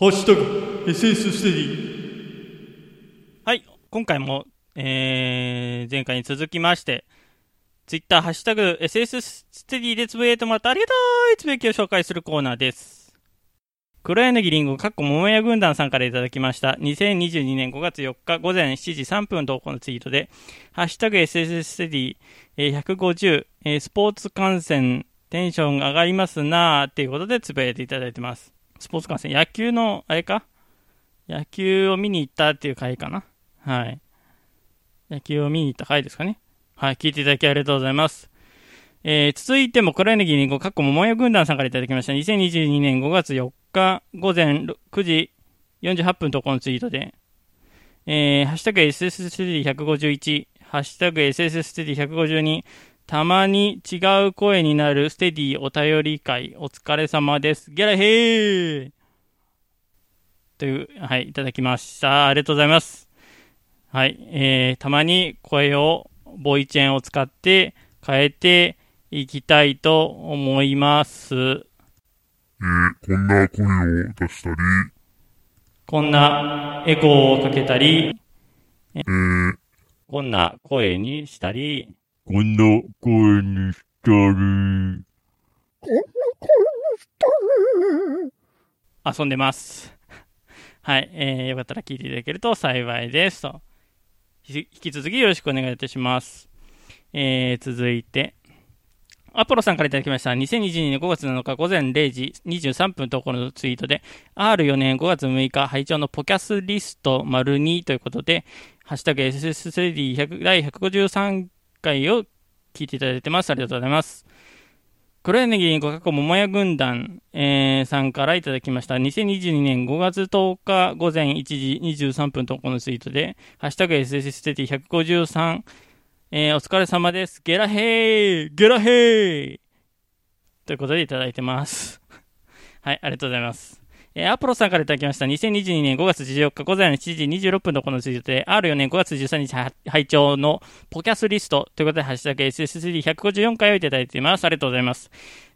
ハッシュタグ SS ステディはい、今回も、えー、前回に続きまして、ツイッター、ハッシュタグ、SS ステディでつぶやいてもらったありがとうつぶやきを紹介するコーナーです。黒柳りんご、かっこ桃屋軍団さんからいただきました。2022年5月4日午前7時3分投稿のツイートで、ハッシュタグ SS ステディ、えー150、えスポーツ観戦、テンション上がりますなーっていうことでつぶやいていただいてます。スポーツ観戦、野球の、あれか？野球を見に行ったっていう回かな？はい。野球を見に行った回ですかね？はい、聞いていただきありがとうございます。えー、続いても、黒柳りんご、かっこ桃屋軍団さんからいただきました。2022年5月4日午前9時48分とこのツイートで、えー、ハッシュタグ SS ステディ151、ハッシュタグ SS ステディ152、たまに違う声になるステディお便り会、お疲れ様です。ギャラヘーという、はい、いただきました。ありがとうございます。はい、えー、たまに声を、ボイチェンを使って変えていきたいと思います。えー、こんな声を出したり、こんなエコーをかけたり、えー、こんな声にしたり、こんな声にしたり、遊んでます。はい、えー、よかったら聞いていただけると幸いです。と。引き続きよろしくお願いいたします。えー、続いて、アポロさんからいただきました。2022年5月7日午前0時23分ところのツイートで、R4 年5月6日拝聴のポキャスリスト丸2ということで、ハッシュタグ SS スレディ100第153回を聞いていただいてます。ありがとうございます。黒柳りんご過去桃屋軍団、えーさんからいただきました。2022年5月10日午前1時23分とこのツイートで、ハッシュタグ SS ステティ153、えーお疲れ様です。ゲラヘーゲラヘーということでいただいてます。はい、ありがとうございます。えーアポロさんからいただきました。2022年5月14日午前7時26分のこのツイートで、R4 年5月13日は拝聴のポキャスリストということで、ハッシュタグ SSD154 回をいただいています。ありがとうございます。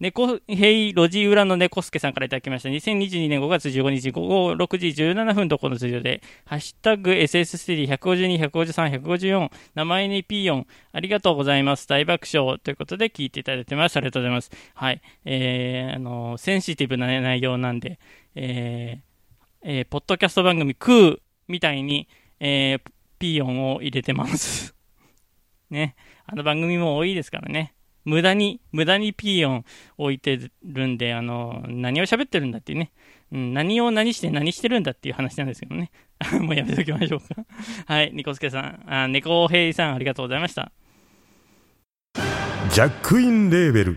猫平路地裏の猫助さんからいただきました。2022年5月15日午後6時17分とこのツイートで、ハッシュタグ SSD152、153、154、名前に P4、ありがとうございます。大爆笑ということで聞いていただいてます。ありがとうございます。はい。えー、あの、センシティブな内容なんで、えー、えー、ポッドキャスト番組、クーみたいに、えー、ピーヨンを入れてます。ね。あの番組も多いですからね。無駄に、無駄にピーヨン置いてるんで、あの、何を喋ってるんだっていうね。うん、何を何して何してるんだっていう話なんですけどね。もうやめときましょうか。はい、ニコスケさん、あ、ネコヘイさんありがとうございました。ジャックインレーベル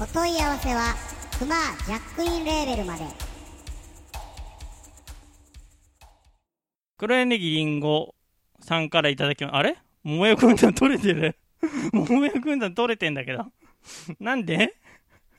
お問い合わせはクマジャックインレーベルまで。黒柳りんごさんからいただきま、あれ？桃屋軍団取れてる？桃屋軍団取れてんだけど。なんで？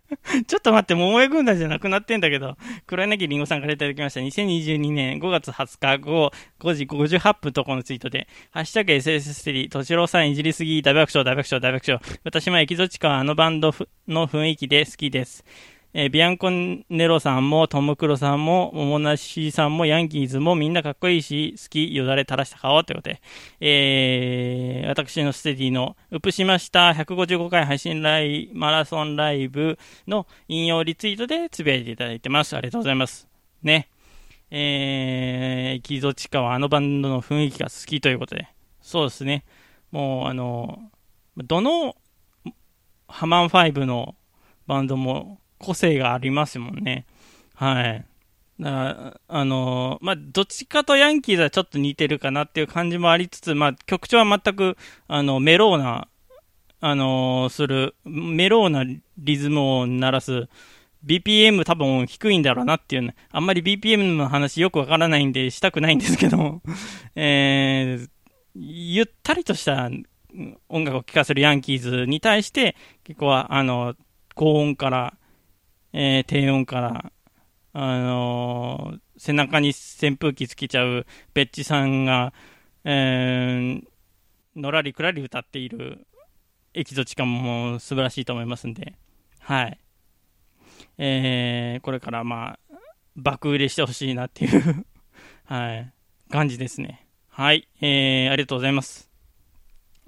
ちょっと待って、桃屋軍団じゃなくなってんだけど。黒柳りんごさんからいただきました。2022年5月20日午後5時58分とこのツイートで、ハッシュタグ SS ステリー、とちろさんいじりすぎ、大爆笑、大爆笑、大爆笑。私もエキゾチカはあのバンドの雰囲気で好きです。えービアンコネロさんも、トムクロさんも、モモナシさんも、ヤンキーズもみんなかっこいいし、好き、よだれ垂らした顔ということで、えー、私のステディの、ウプしました155回配信ライマラソンライブの引用リツイートでつぶやいていただいてます。ありがとうございます。ね。えー、エキゾチカはあのバンドの雰囲気が好きということで、そうですね。もう、あの、どの、ハマン5のバンドも個性がありますもんね。はい。だから、あのまあ、どっちかとヤンキーズはちょっと似てるかなっていう感じもありつつ、まあ、曲調は全く、あの、メローな、あのする、メローなリズムを鳴らす BPM 多分低いんだろうなっていうね、あんまり BPM の話よくわからないんでしたくないんですけど、えー、ゆったりとした音楽を聴かせるヤンキーズに対して、結構あの、高音から、えー、低音から、あのー、背中に扇風機つけちゃうベッチさんが、えー、のらりくらり歌っているエキゾチ感も素晴らしいと思いますんで、はい。えー、これからまあ、爆売れしてほしいなっていうはい、感じですね。はい、えー、ありがとうございます。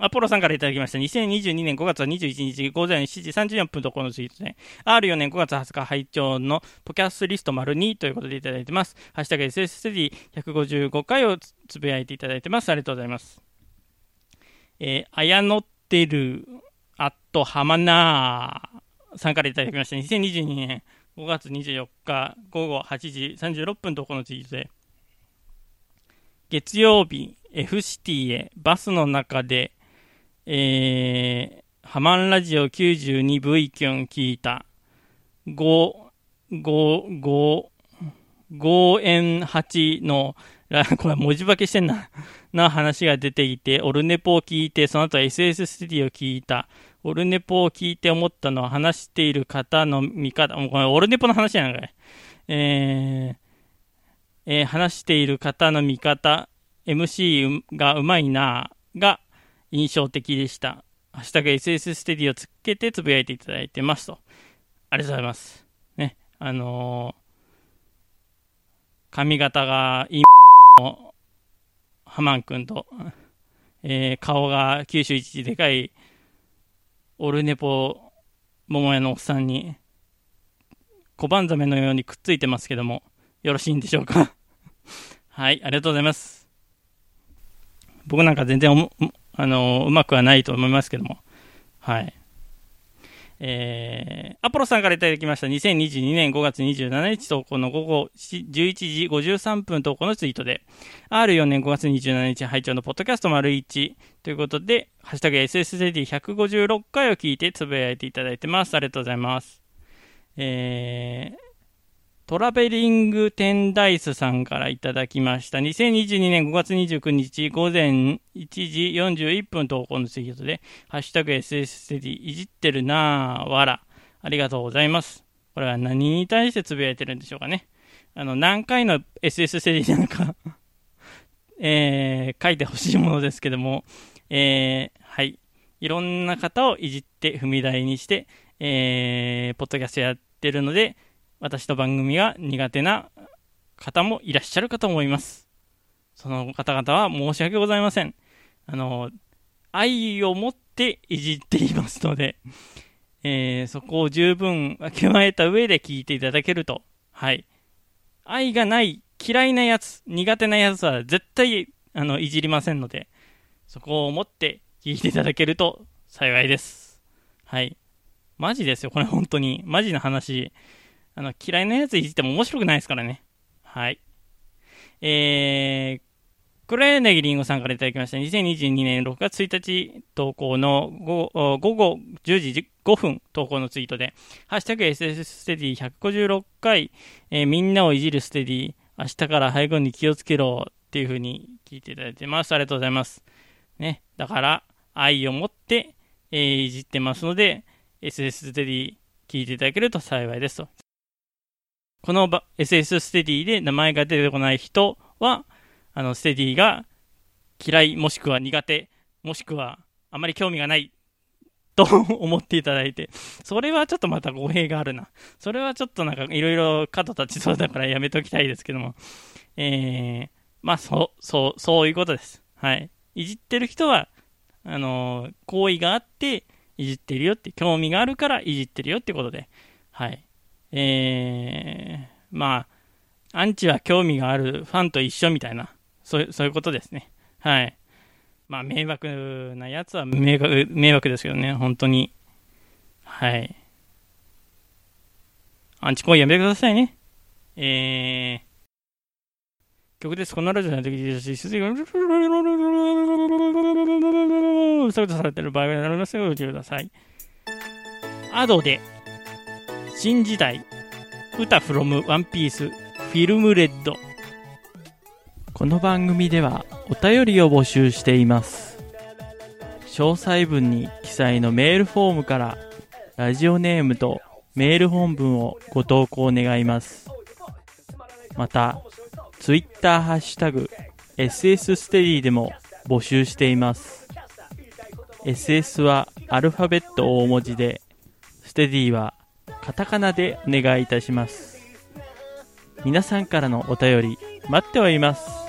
アポロさんからいただきました。2022年5月21日午前7時34分とこのツイートで、R4 年5月20日拝聴のポキャスリスト丸2ということでいただいてます。ハッシュタグ SSD155 回をつぶやいていただいてます。ありがとうございます。えー、あやのってる、あっとはまなーさんからいただきました。2022年5月24日午後8時36分とこのツイートで、月曜日 F シティへバスの中でえー、ハマンラジオ 92V キュン聞いた。5、5、5、5円8の、これ文字化けしてんな、な話が出ていて、オルネポを聞いて、その後 SS ステディを聞いた。オルネポを聞いて思ったのは話している方の見方、もうこれオルネポの話やんかい。えー、えー、話している方の見方、MC がうまいな、が、印象的でした。ハッシュタグ SS ステディをつけてつぶやいていただいてますと。ありがとうございます。ね、あのー、髪型がいいのハマン君と、えー、顔が九州一時でかいオルネポ桃屋のおっさんに小判ザメのようにくっついてますけども、よろしいんでしょうか？はい、ありがとうございます。僕なんか全然あの、うまくはないと思いますけども。はい。えー、アポロさんからいただきました2022年5月27日投稿の午後11時53分投稿のツイートで、R4 年5月27日拝聴のポッドキャスト丸1ということで、ハッシュタグ SSD156 回を聞いてつぶやいていただいてます。ありがとうございます。えー、トラベリングテンダイスさんからいただきました。2022年5月29日午前1時41分投稿のツイートで、ハッシュタグ SS テディいじってるなぁ、わら。ありがとうございます。これは何に対してつぶやいてるんでしょうかね。あの、何回の SS ステディなのか えー、書いてほしいものですけども、えー、はい。いろんな方をいじって踏み台にして、えー、ポッドキャストやってるので、私の番組が苦手な方もいらっしゃるかと思います。その方々は申し訳ございません。あの、愛を持っていじっていますので、えー、そこを十分わきまえた上で聞いていただけると、はい。愛がない、嫌いなやつ、苦手なやつは絶対、あの、いじりませんので、そこを持って聞いていただけると 幸いです。はい。マジですよ、これ本当に。マジな話。あの、嫌いなやついじっても面白くないですからね。はい。えー、クレーネギリンゴさんからいただきました。2022年6月1日投稿の午後10時5分投稿のツイートで、ハッシュタグ SS ステディ156回、えー、みんなをいじるステディ、明日から背後に気をつけろっていう風に聞いていただいてます。ありがとうございます。ね。だから、愛を持って、えー、いじってますので、SS ステディ聞いていただけると幸いですと。この SS ステディで名前が出てこない人は、あの、ステディが嫌い、もしくは苦手、もしくはあまり興味がないと 思っていただいて、それはちょっとまた語弊があるな。それはちょっとなんかいろいろ角立ちそうだからやめときたいですけども。えー、まあ、そう、そう、そういうことです。はい。いじってる人は、あの、好意があって、いじってるよって、興味があるからいじってるよってことで、はい。えー、まあ、アンチは興味があるファンと一緒みたいな、そうそういうことですね。はい。まあ、迷惑なやつは迷惑迷惑ですけどね、本当に。はい。アンチ行為やめてくださいね。えー、曲です。このラジオの時に、し、すが、うさされてる場合がありますよ、ご注意ください。アドで、新時代歌 from ワンピースフィルムレッド。この番組ではお便りを募集しています。詳細文に記載のメールフォームからラジオネームとメール本文をご投稿願います。またツイッターハッシュタグ SS ステディでも募集しています。SS はアルファベット大文字でステディはカタカナでお願いいたします。皆さんからのお便り待っております。